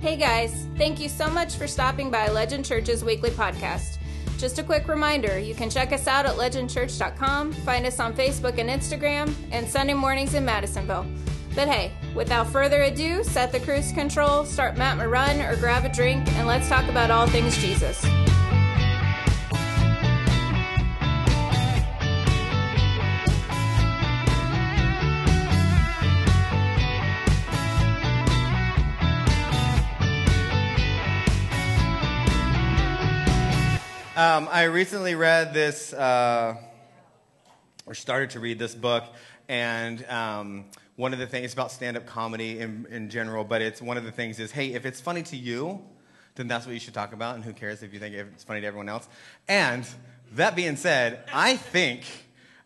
Hey guys, thank you so much for stopping by Legend Church's weekly podcast. Just a quick reminder you can check us out at legendchurch.com, find us on Facebook and Instagram, and Sunday mornings in Madisonville. But hey, without further ado, set the cruise control, start Matt run, or grab a drink, and let's talk about all things Jesus. Um, I recently read this, uh, or started to read this book, and um, one of the things about stand up comedy in, in general, but it's one of the things is hey, if it's funny to you, then that's what you should talk about, and who cares if you think it's funny to everyone else. And that being said, I think.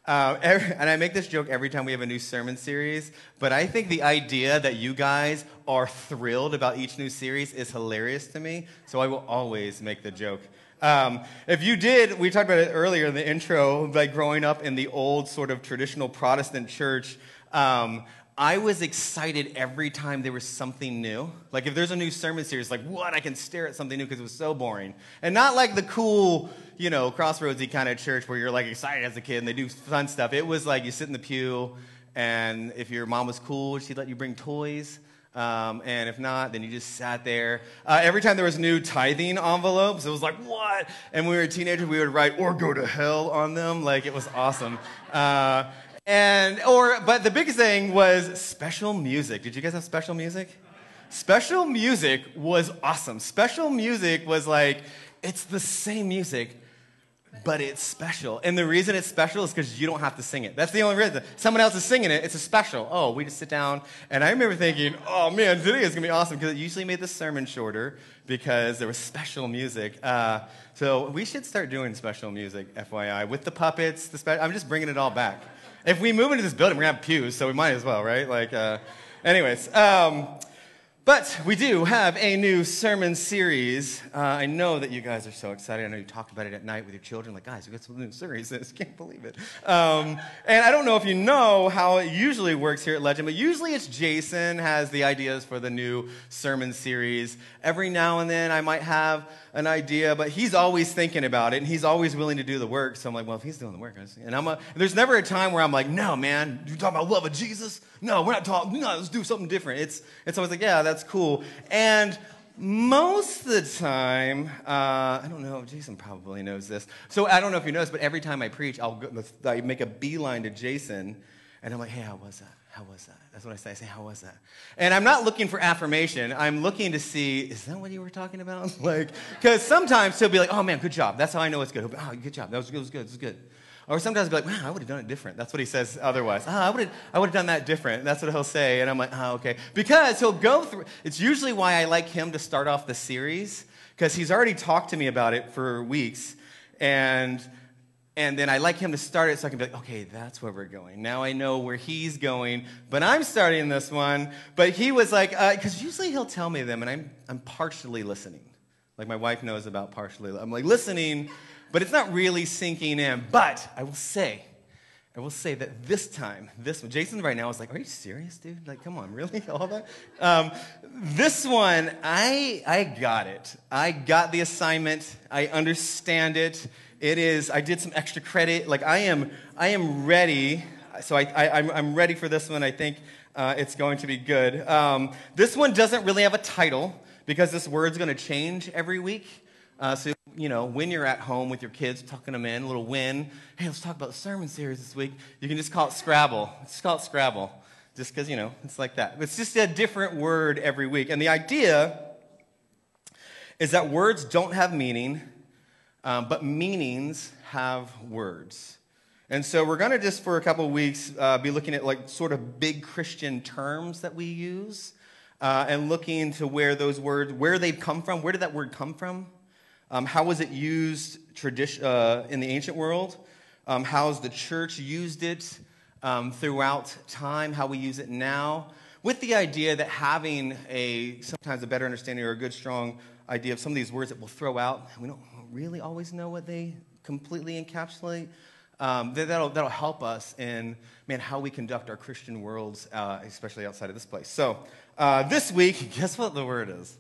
Uh, every, and I make this joke every time we have a new sermon series, but I think the idea that you guys are thrilled about each new series is hilarious to me, so I will always make the joke. Um, if you did, we talked about it earlier in the intro, like growing up in the old sort of traditional Protestant church, um, I was excited every time there was something new. Like if there's a new sermon series, like what? I can stare at something new because it was so boring. And not like the cool, you know, crossroadsy kind of church where you're like excited as a kid and they do fun stuff. It was like you sit in the pew and if your mom was cool, she'd let you bring toys. Um, and if not, then you just sat there. Uh, every time there was new tithing envelopes, it was like, what? And when we were teenagers, we would write, or go to hell on them. Like, it was awesome. Uh, and, or, but the biggest thing was special music. Did you guys have special music? Special music was awesome. Special music was like, it's the same music, but it's special. And the reason it's special is because you don't have to sing it. That's the only reason. Someone else is singing it, it's a special. Oh, we just sit down. And I remember thinking, oh man, today is going to be awesome because it usually made the sermon shorter because there was special music. Uh, so we should start doing special music, FYI, with the puppets. The spe- I'm just bringing it all back. If we move into this building, we're going to have pews, so we might as well, right? Like, uh, anyways. Um, but we do have a new sermon series. Uh, I know that you guys are so excited. I know you talked about it at night with your children. Like, guys, we got some new series. I just can't believe it. Um, and I don't know if you know how it usually works here at Legend, but usually it's Jason has the ideas for the new sermon series. Every now and then I might have an idea, but he's always thinking about it and he's always willing to do the work. So I'm like, well, if he's doing the work, and I'm a, there's never a time where I'm like, no, man, you talking about love of Jesus? No, we're not talking. No, let's do something different. It's it's always like, yeah, that's cool. And most of the time, uh, I don't know, Jason probably knows this. So I don't know if you noticed, but every time I preach, I'll go, I make a beeline to Jason, and I'm like, hey, how was that? How was that? That's what I say. I say, how was that? And I'm not looking for affirmation. I'm looking to see, is that what you were talking about? like, because sometimes he'll be like, oh man, good job. That's how I know it's good. Oh, good job. That was, good. it was good. It was good. Or sometimes he'll be like, wow, I would have done it different. That's what he says otherwise. Oh, I would have I would have done that different. That's what he'll say. And I'm like, oh, okay. Because he'll go through, it's usually why I like him to start off the series, because he's already talked to me about it for weeks. And and then I like him to start it so I can be like, okay, that's where we're going. Now I know where he's going, but I'm starting this one. But he was like, because uh, usually he'll tell me them, and I'm, I'm partially listening. Like my wife knows about partially. I'm like listening, but it's not really sinking in. But I will say, I will say that this time, this one, Jason right now is like, are you serious, dude? Like, come on, really? All that? Um, this one, I, I got it. I got the assignment. I understand it. It is, I did some extra credit. Like, I am, I am ready. So I, I, I'm, I'm ready for this one. I think uh, it's going to be good. Um, this one doesn't really have a title because this word's going to change every week. Uh, so, you know, when you're at home with your kids, tucking them in, a little win. Hey, let's talk about the sermon series this week. You can just call it Scrabble. Just call it Scrabble. Just because, you know, it's like that. It's just a different word every week. And the idea is that words don't have meaning, um, but meanings have words. And so we're going to just for a couple of weeks uh, be looking at like sort of big Christian terms that we use uh, and looking to where those words, where they've come from. Where did that word come from? Um, how was it used tradi- uh, in the ancient world? Um, how's the church used it um, throughout time? How we use it now? With the idea that having a sometimes a better understanding or a good, strong idea of some of these words that we'll throw out, we don't really always know what they completely encapsulate. Um, that'll, that'll help us in man how we conduct our Christian worlds, uh, especially outside of this place. So uh, this week, guess what the word is?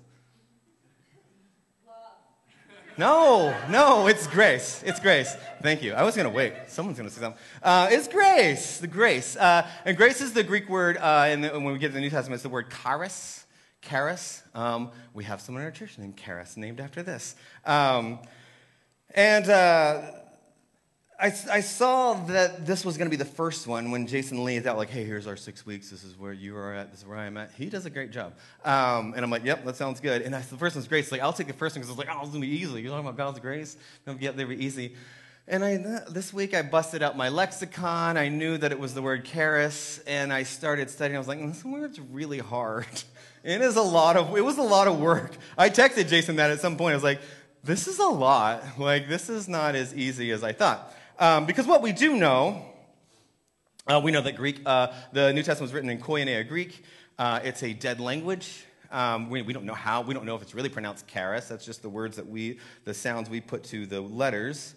No, no, it's grace. It's grace. Thank you. I was going to wait. Someone's going to say something. Uh, it's grace, the grace. Uh, and grace is the Greek word, uh, and when we get to the New Testament, it's the word charis. Charis. Um, we have someone in our church named Charis, named after this. Um, and uh, I, I saw that this was going to be the first one when Jason lays out, like, hey, here's our six weeks. This is where you are at. This is where I'm at. He does a great job. Um, and I'm like, yep, that sounds good. And I, the first one's great. It's like, I'll take the first one because it's like, oh, it's going to be easy. You're talking about God's grace? No, yeah, they'll be easy. And I, this week I busted out my lexicon. I knew that it was the word charis, and I started studying. I was like, this word's really hard. It is a lot of, it was a lot of work. I texted Jason that at some point. I was like, this is a lot. Like, this is not as easy as I thought. Um, because what we do know, uh, we know that Greek, uh, the New Testament was written in Koine Greek. Uh, it's a dead language. Um, we, we, don't know how. We don't know if it's really pronounced charis. That's just the words that we, the sounds we put to the letters.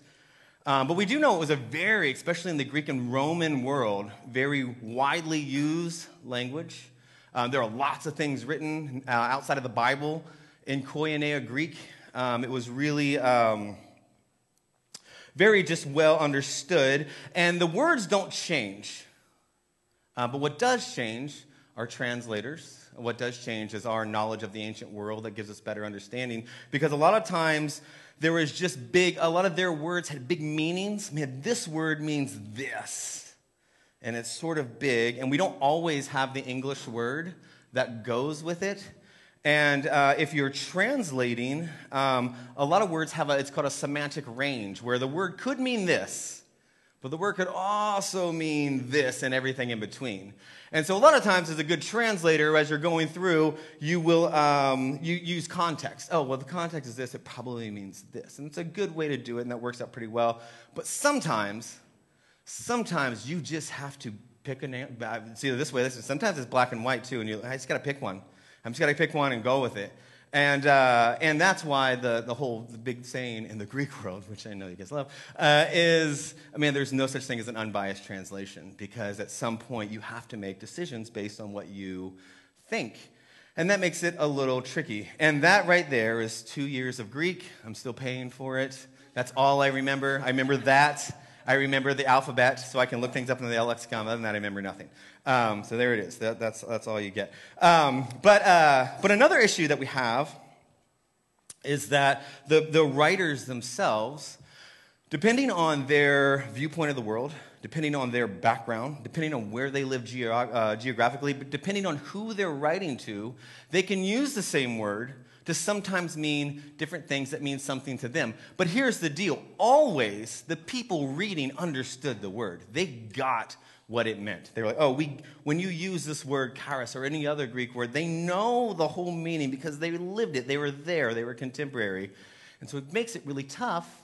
Um, but we do know it was a very, especially in the Greek and Roman world, very widely used language. Um, there are lots of things written uh, outside of the Bible in Koine Greek. Um, it was really um, very just well understood. And the words don't change. Uh, but what does change are translators. What does change is our knowledge of the ancient world that gives us better understanding. Because a lot of times there was just big, a lot of their words had big meanings. Man, this word means this. And it's sort of big. And we don't always have the English word that goes with it. And uh, if you're translating, um, a lot of words have a, it's called a semantic range, where the word could mean this, but the word could also mean this and everything in between. And so a lot of times as a good translator, as you're going through, you will um, you use context. Oh, well, the context is this, it probably means this. And it's a good way to do it, and that works out pretty well. But sometimes, sometimes you just have to pick a name. See, this way, this is, sometimes it's black and white too, and you, I just got to pick one. I'm just going to pick one and go with it. And, uh, and that's why the, the whole the big saying in the Greek world, which I know you guys love, uh, is I mean, there's no such thing as an unbiased translation because at some point you have to make decisions based on what you think. And that makes it a little tricky. And that right there is two years of Greek. I'm still paying for it. That's all I remember. I remember that. I remember the alphabet, so I can look things up in the lexicon. Other than that, I remember nothing. Um, so there it is. That, that's, that's all you get. Um, but, uh, but another issue that we have is that the, the writers themselves, depending on their viewpoint of the world, depending on their background, depending on where they live geo- uh, geographically, depending on who they're writing to, they can use the same word to sometimes mean different things that mean something to them. But here's the deal always, the people reading understood the word, they got what it meant. They were like, oh, we, when you use this word charis or any other Greek word, they know the whole meaning because they lived it. They were there, they were contemporary. And so it makes it really tough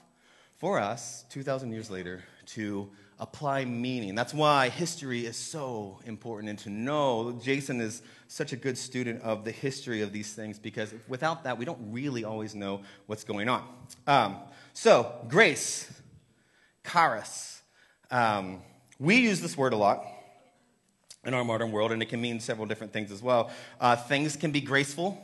for us, 2,000 years later, to apply meaning. That's why history is so important and to know. Jason is such a good student of the history of these things because without that, we don't really always know what's going on. Um, so, grace, charis. Um, we use this word a lot in our modern world, and it can mean several different things as well. Uh, things can be graceful.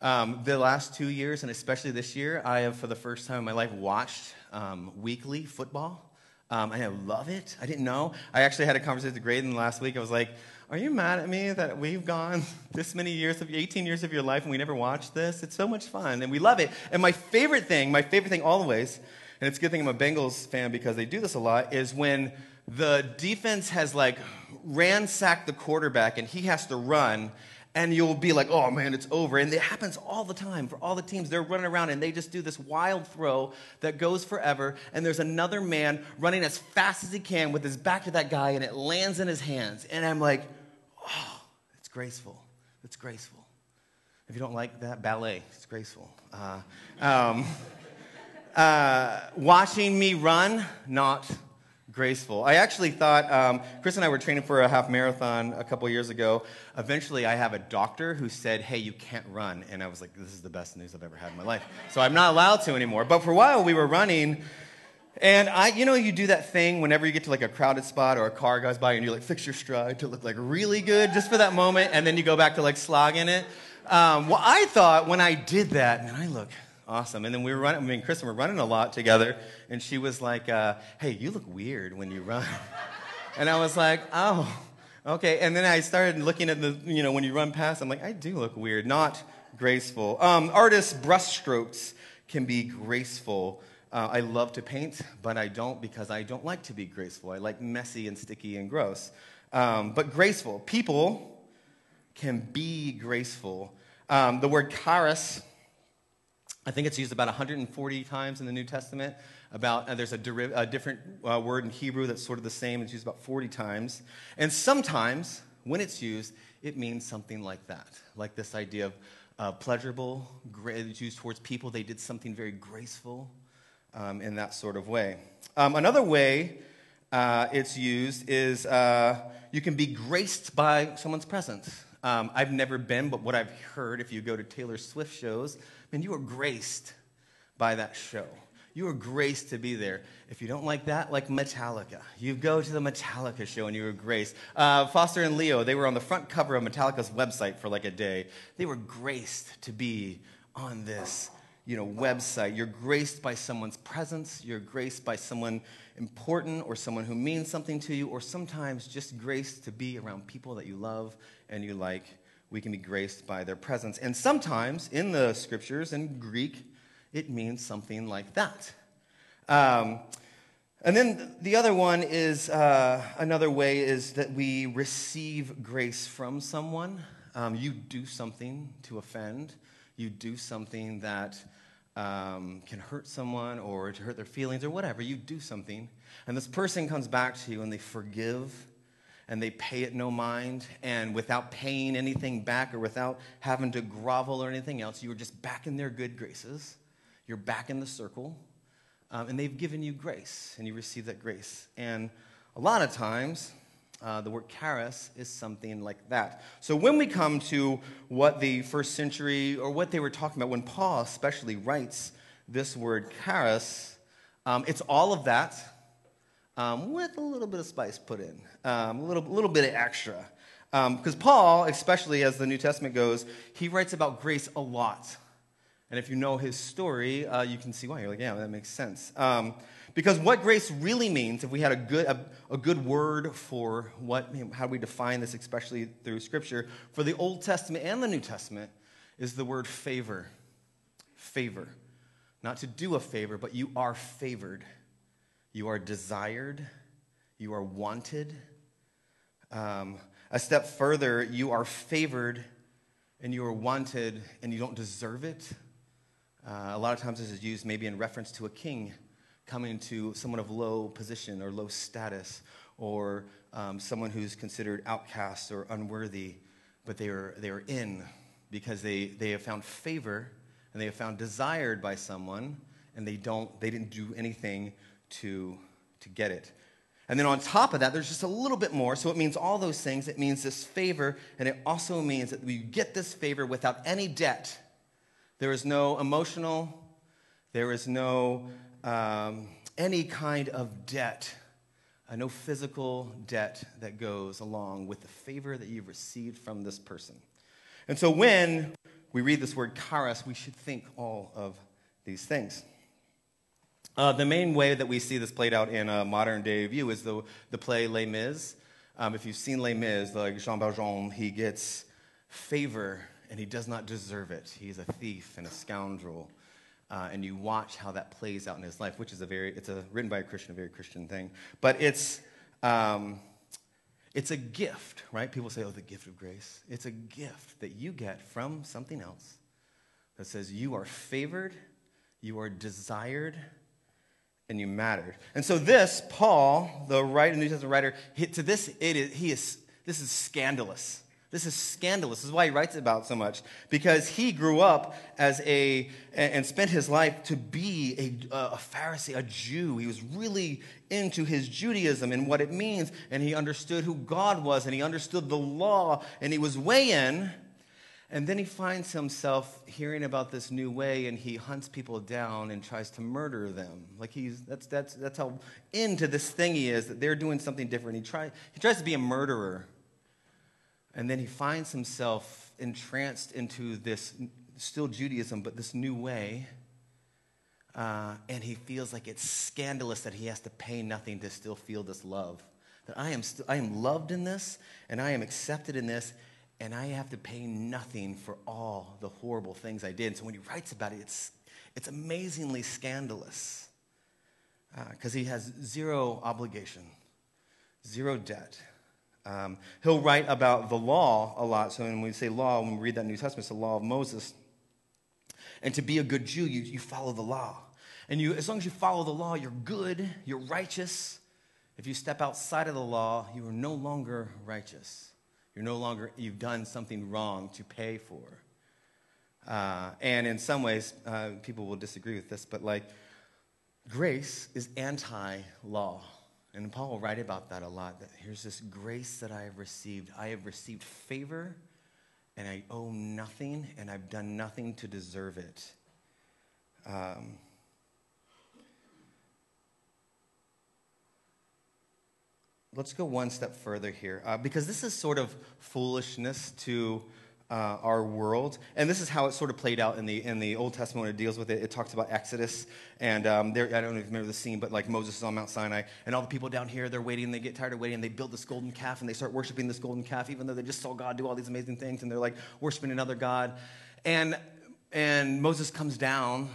Um, the last two years, and especially this year, I have, for the first time in my life, watched um, weekly football. Um, I love it. I didn't know. I actually had a conversation with Graydon last week. I was like, Are you mad at me that we've gone this many years of 18 years of your life and we never watched this? It's so much fun and we love it. And my favorite thing, my favorite thing always, and it's a good thing I'm a Bengals fan because they do this a lot, is when the defense has like ransacked the quarterback and he has to run and you'll be like, oh man, it's over. And it happens all the time for all the teams. They're running around and they just do this wild throw that goes forever. And there's another man running as fast as he can with his back to that guy and it lands in his hands. And I'm like, oh, it's graceful. It's graceful. If you don't like that, ballet, it's graceful. Uh, um, uh, watching me run, not graceful. I actually thought, um, Chris and I were training for a half marathon a couple years ago. Eventually, I have a doctor who said, Hey, you can't run. And I was like, This is the best news I've ever had in my life. So I'm not allowed to anymore. But for a while, we were running. And I, you know, you do that thing whenever you get to like a crowded spot or a car goes by and you like fix your stride to look like really good just for that moment, and then you go back to like slogging it. Um, well, I thought when I did that, man, I look awesome. And then we were running, I mean, Kristen were running a lot together, and she was like, uh, hey, you look weird when you run. and I was like, oh, okay. And then I started looking at the, you know, when you run past, I'm like, I do look weird, not graceful. Um, artists' brushstrokes can be graceful. Uh, I love to paint, but I don't because I don't like to be graceful. I like messy and sticky and gross. Um, but graceful. People can be graceful. Um, the word charis, I think it's used about 140 times in the New Testament. About uh, there's a, deri- a different uh, word in Hebrew that's sort of the same. It's used about 40 times, and sometimes when it's used, it means something like that, like this idea of uh, pleasurable. It's used towards people. They did something very graceful um, in that sort of way. Um, another way uh, it's used is uh, you can be graced by someone's presence. Um, I've never been, but what I've heard, if you go to Taylor Swift shows, man, you are graced by that show. You are graced to be there. If you don't like that, like Metallica, you go to the Metallica show and you are graced. Uh, Foster and Leo, they were on the front cover of Metallica's website for like a day. They were graced to be on this you know, website. You're graced by someone's presence. You're graced by someone important or someone who means something to you, or sometimes just graced to be around people that you love and you like. We can be graced by their presence. And sometimes in the scriptures, in Greek, it means something like that. Um, and then the other one is uh, another way is that we receive grace from someone. Um, you do something to offend, you do something that um, can hurt someone or to hurt their feelings or whatever. You do something, and this person comes back to you and they forgive and they pay it no mind, and without paying anything back or without having to grovel or anything else, you are just back in their good graces. You're back in the circle, um, and they've given you grace, and you receive that grace. And a lot of times, uh, the word charis is something like that. So when we come to what the first century or what they were talking about, when Paul especially writes this word charis, um, it's all of that um, with a little bit of spice put in, um, a little, little bit of extra. Because um, Paul, especially as the New Testament goes, he writes about grace a lot. And if you know his story, uh, you can see why. You're like, yeah, that makes sense. Um, because what grace really means, if we had a good, a, a good word for what, how we define this, especially through Scripture, for the Old Testament and the New Testament, is the word favor. Favor. Not to do a favor, but you are favored. You are desired. You are wanted. Um, a step further, you are favored and you are wanted and you don't deserve it. Uh, a lot of times this is used maybe in reference to a king coming to someone of low position or low status or um, someone who's considered outcast or unworthy, but they are, they are in because they, they have found favor and they have found desired by someone and they, don't, they didn't do anything to, to get it. And then on top of that, there's just a little bit more. So it means all those things. It means this favor, and it also means that we get this favor without any debt. There is no emotional, there is no um, any kind of debt, uh, no physical debt that goes along with the favor that you've received from this person. And so when we read this word charis, we should think all of these things. Uh, the main way that we see this played out in a modern day view is the, the play Les Mis. Um, if you've seen Les Mis, like Jean Valjean, he gets favor and he does not deserve it. He's a thief and a scoundrel uh, and you watch how that plays out in his life, which is a very, it's a, written by a Christian, a very Christian thing. But it's, um, it's a gift, right? People say, oh, the gift of grace. It's a gift that you get from something else that says you are favored, you are desired, and you mattered. And so this, Paul, the writer, New Testament writer, to this, it is, he is, this is scandalous. This is scandalous. This is why he writes about so much. Because he grew up as a, and spent his life to be a, a Pharisee, a Jew. He was really into his Judaism and what it means. And he understood who God was and he understood the law and he was way in. And then he finds himself hearing about this new way and he hunts people down and tries to murder them. Like he's, that's, that's, that's how into this thing he is, that they're doing something different. He, try, he tries to be a murderer. And then he finds himself entranced into this, still Judaism, but this new way. Uh, and he feels like it's scandalous that he has to pay nothing to still feel this love. That I am, st- I am loved in this, and I am accepted in this, and I have to pay nothing for all the horrible things I did. And so when he writes about it, it's, it's amazingly scandalous because uh, he has zero obligation, zero debt. Um, he'll write about the law a lot. So when we say law, when we read that New Testament, it's the law of Moses. And to be a good Jew, you, you follow the law. And you, as long as you follow the law, you're good, you're righteous. If you step outside of the law, you are no longer righteous. You're no longer, you've done something wrong to pay for. Uh, and in some ways, uh, people will disagree with this, but like, grace is anti law. And Paul will write about that a lot. That here's this grace that I have received. I have received favor, and I owe nothing, and I've done nothing to deserve it. Um, let's go one step further here, uh, because this is sort of foolishness to uh, our world. And this is how it sort of played out in the, in the Old Testament when it deals with it. It talks about Exodus. And um, there, I don't know if you remember the scene, but like Moses is on Mount Sinai, and all the people down here, they're waiting, they get tired of waiting, and they build this golden calf, and they start worshiping this golden calf, even though they just saw God do all these amazing things, and they're like worshiping another God. And, and Moses comes down,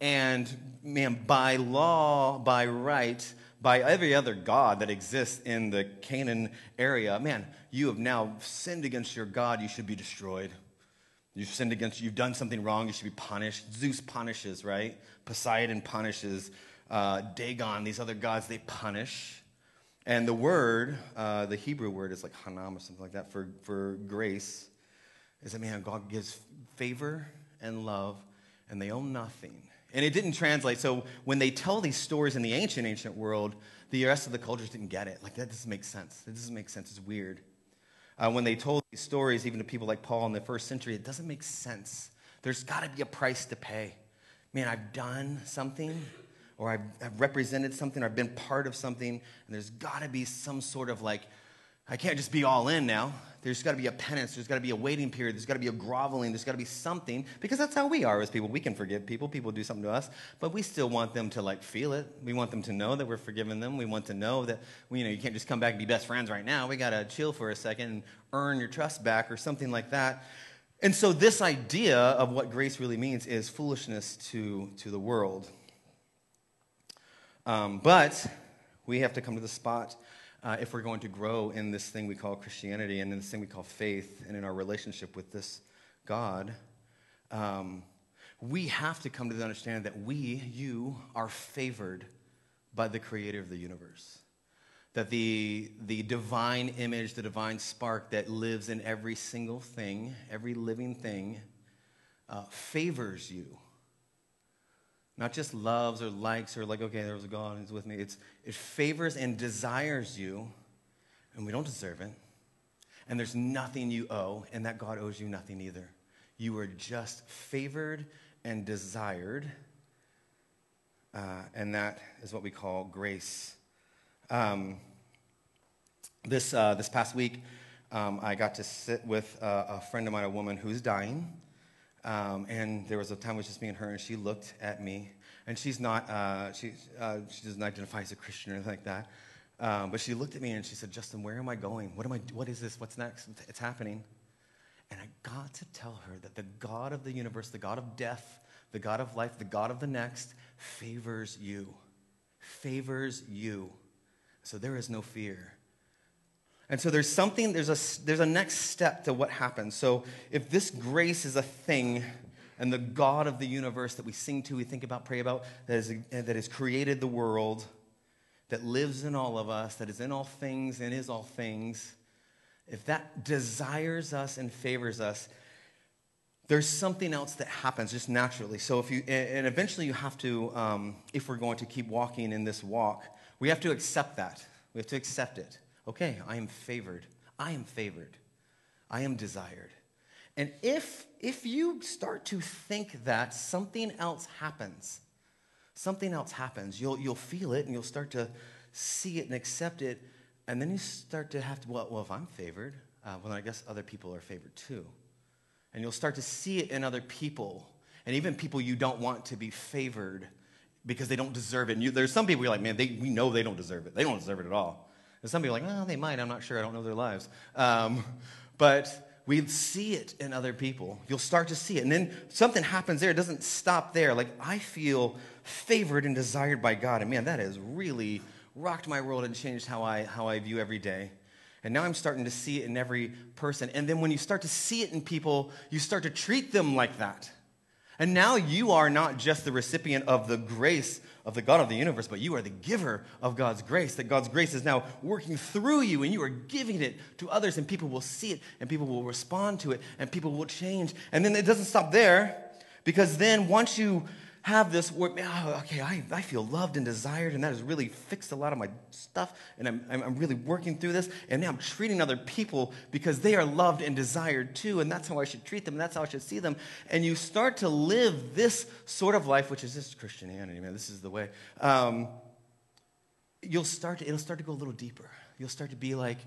and man, by law, by right, by every other God that exists in the Canaan area, man, you have now sinned against your God, you should be destroyed. You've sinned against, you've done something wrong, you should be punished. Zeus punishes, right? Poseidon punishes. Uh, Dagon, these other gods, they punish. And the word, uh, the Hebrew word is like hanam or something like that for, for grace, is that, man, God gives favor and love, and they own nothing. And it didn't translate. So when they tell these stories in the ancient, ancient world, the rest of the cultures didn't get it. Like, that doesn't make sense. It doesn't make sense. It's weird. Uh, when they told these stories, even to people like Paul in the first century, it doesn't make sense. There's got to be a price to pay. Man, I've done something, or I've, I've represented something, or I've been part of something, and there's got to be some sort of like, I can't just be all in now. There's got to be a penance. There's got to be a waiting period. There's got to be a groveling. There's got to be something because that's how we are as people. We can forgive people. People do something to us, but we still want them to like feel it. We want them to know that we're forgiving them. We want to know that you know you can't just come back and be best friends right now. We got to chill for a second and earn your trust back or something like that. And so this idea of what grace really means is foolishness to to the world. Um, but we have to come to the spot uh, if we're going to grow in this thing we call Christianity and in this thing we call faith and in our relationship with this God, um, we have to come to the understanding that we, you, are favored by the creator of the universe. That the, the divine image, the divine spark that lives in every single thing, every living thing, uh, favors you not just loves or likes or like, okay, there was a God who's with me. It's, it favors and desires you, and we don't deserve it. And there's nothing you owe, and that God owes you nothing either. You are just favored and desired, uh, and that is what we call grace. Um, this, uh, this past week, um, I got to sit with uh, a friend of mine, a woman who's dying. Um, and there was a time it was just me and her, and she looked at me, and she's not, uh, she, uh, she doesn't identify as a Christian or anything like that. Um, but she looked at me and she said, Justin, where am I going? What, am I, what is this? What's next? It's happening. And I got to tell her that the God of the universe, the God of death, the God of life, the God of the next, favors you. Favors you. So there is no fear. And so there's something, there's a, there's a next step to what happens. So if this grace is a thing, and the God of the universe that we sing to, we think about, pray about, that, is, that has created the world, that lives in all of us, that is in all things and is all things, if that desires us and favors us, there's something else that happens just naturally. So if you, and eventually you have to, um, if we're going to keep walking in this walk, we have to accept that. We have to accept it okay, I am favored. I am favored. I am desired. And if, if you start to think that, something else happens. Something else happens. You'll, you'll feel it and you'll start to see it and accept it. And then you start to have to, well, well if I'm favored, uh, well, I guess other people are favored too. And you'll start to see it in other people. And even people you don't want to be favored, because they don't deserve it. And you, there's some people you're like, man, they, we know they don't deserve it. They don't deserve it at all. And some people are like, well, they might. I'm not sure. I don't know their lives. Um, but we see it in other people. You'll start to see it. And then something happens there. It doesn't stop there. Like, I feel favored and desired by God. And man, that has really rocked my world and changed how I, how I view every day. And now I'm starting to see it in every person. And then when you start to see it in people, you start to treat them like that. And now you are not just the recipient of the grace of the God of the universe, but you are the giver of God's grace. That God's grace is now working through you and you are giving it to others, and people will see it and people will respond to it and people will change. And then it doesn't stop there because then once you have this oh, okay, I, I feel loved and desired, and that has really fixed a lot of my stuff, and I'm, I'm really working through this, and now I'm treating other people because they are loved and desired too, and that's how I should treat them, and that's how I should see them. And you start to live this sort of life, which is just Christianity, man. This is the way. Um, you'll start to, it'll start to go a little deeper. You'll start to be like,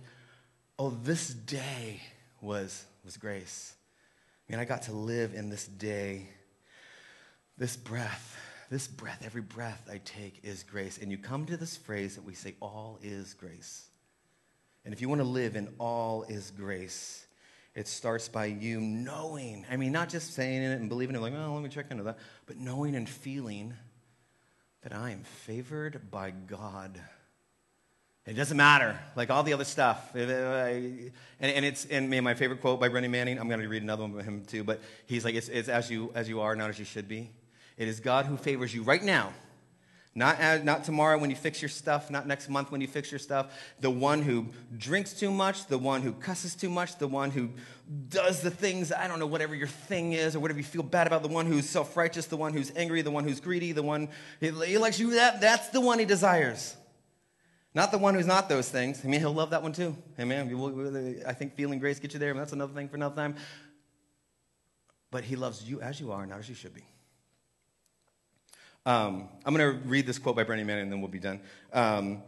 oh, this day was, was grace. I mean, I got to live in this day this breath, this breath, every breath I take is grace. And you come to this phrase that we say, all is grace. And if you want to live in all is grace, it starts by you knowing. I mean, not just saying it and believing it, like, oh, let me check into that, but knowing and feeling that I am favored by God. It doesn't matter, like all the other stuff. And, and it's and my favorite quote by Brennan Manning. I'm going to read another one by him too, but he's like, "It's, it's as you as you are, not as you should be." It is God who favors you right now. Not, not tomorrow when you fix your stuff, not next month when you fix your stuff. The one who drinks too much, the one who cusses too much, the one who does the things, I don't know, whatever your thing is or whatever you feel bad about, the one who's self righteous, the one who's angry, the one who's greedy, the one he, he likes you, that, that's the one he desires. Not the one who's not those things. I mean, he'll love that one too. Amen. I think feeling grace gets you there, but that's another thing for another time. But he loves you as you are, not as you should be. Um, I'm going to read this quote by Brennan Manning and then we'll be done. Um,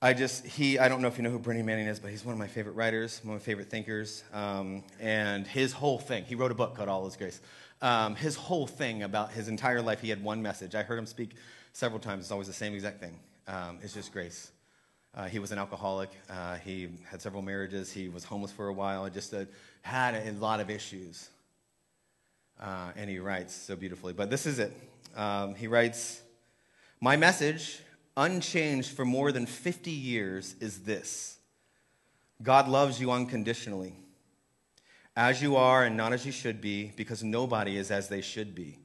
I just, he, I don't know if you know who Brennan Manning is, but he's one of my favorite writers, one of my favorite thinkers. Um, and his whole thing, he wrote a book called All Is Grace. Um, his whole thing about his entire life, he had one message. I heard him speak several times. It's always the same exact thing. Um, it's just grace. Uh, he was an alcoholic. Uh, he had several marriages. He was homeless for a while. Just uh, had a, a, lot of issues. Uh, and he writes so beautifully. But this is it. Um, he writes, My message, unchanged for more than 50 years, is this God loves you unconditionally, as you are and not as you should be, because nobody is as they should be.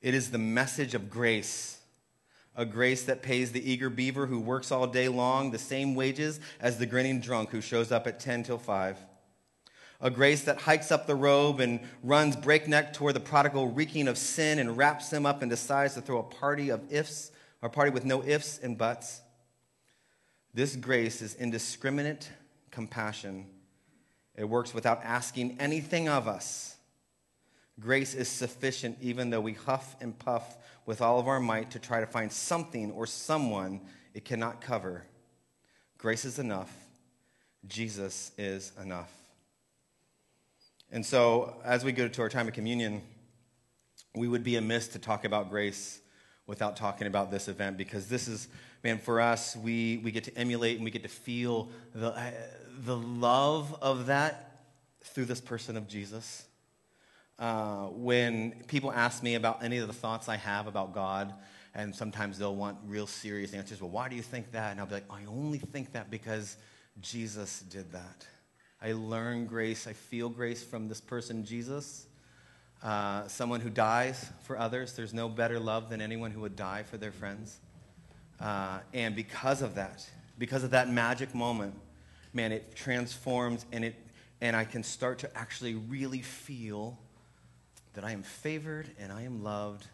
It is the message of grace, a grace that pays the eager beaver who works all day long the same wages as the grinning drunk who shows up at 10 till 5 a grace that hikes up the robe and runs breakneck toward the prodigal, reeking of sin, and wraps him up and decides to throw a party of ifs, or a party with no ifs and buts. This grace is indiscriminate compassion. It works without asking anything of us. Grace is sufficient even though we huff and puff with all of our might to try to find something or someone it cannot cover. Grace is enough. Jesus is enough. And so, as we go to our time of communion, we would be amiss to talk about grace without talking about this event because this is, man, for us, we, we get to emulate and we get to feel the, uh, the love of that through this person of Jesus. Uh, when people ask me about any of the thoughts I have about God, and sometimes they'll want real serious answers. Well, why do you think that? And I'll be like, I only think that because Jesus did that. I learn grace. I feel grace from this person, Jesus. Uh, someone who dies for others. There's no better love than anyone who would die for their friends. Uh, and because of that, because of that magic moment, man, it transforms and it and I can start to actually really feel that I am favored and I am loved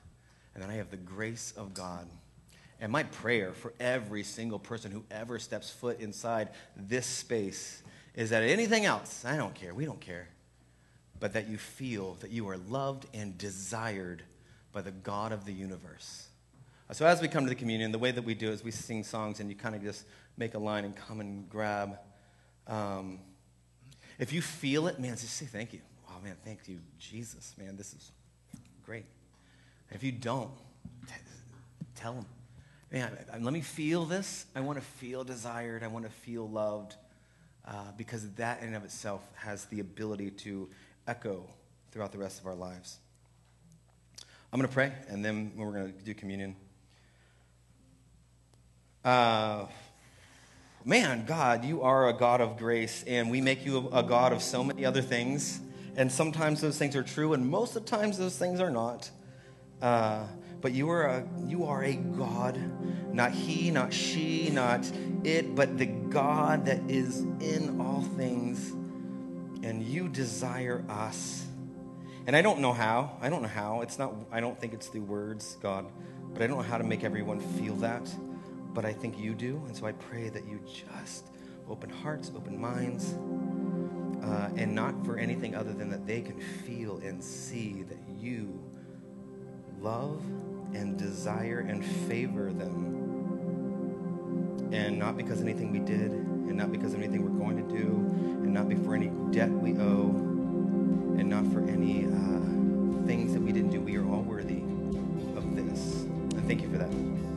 and that I have the grace of God. And my prayer for every single person who ever steps foot inside this space is that anything else, I don't care, we don't care, but that you feel that you are loved and desired by the God of the universe. So as we come to the communion, the way that we do is we sing songs and you kind of just make a line and come and grab. Um, if you feel it, man, just say thank you. Oh, man, thank you, Jesus, man, this is great. And if you don't, tell them, man, let me feel this. I want to feel desired. I want to feel loved. Uh, because that in and of itself has the ability to echo throughout the rest of our lives. I'm going to pray, and then we're going to do communion. Uh, man, God, you are a God of grace, and we make you a God of so many other things. And sometimes those things are true, and most of the times those things are not. Uh, but you are a you are a God, not he, not she, not it, but the God that is in all things, and you desire us. And I don't know how. I don't know how. It's not. I don't think it's through words, God, but I don't know how to make everyone feel that. But I think you do, and so I pray that you just open hearts, open minds, uh, and not for anything other than that they can feel and see that you love and desire and favor them. And not because anything we did, and not because of anything we're going to do, and not before any debt we owe, and not for any uh, things that we didn't do. We are all worthy of this. And thank you for that.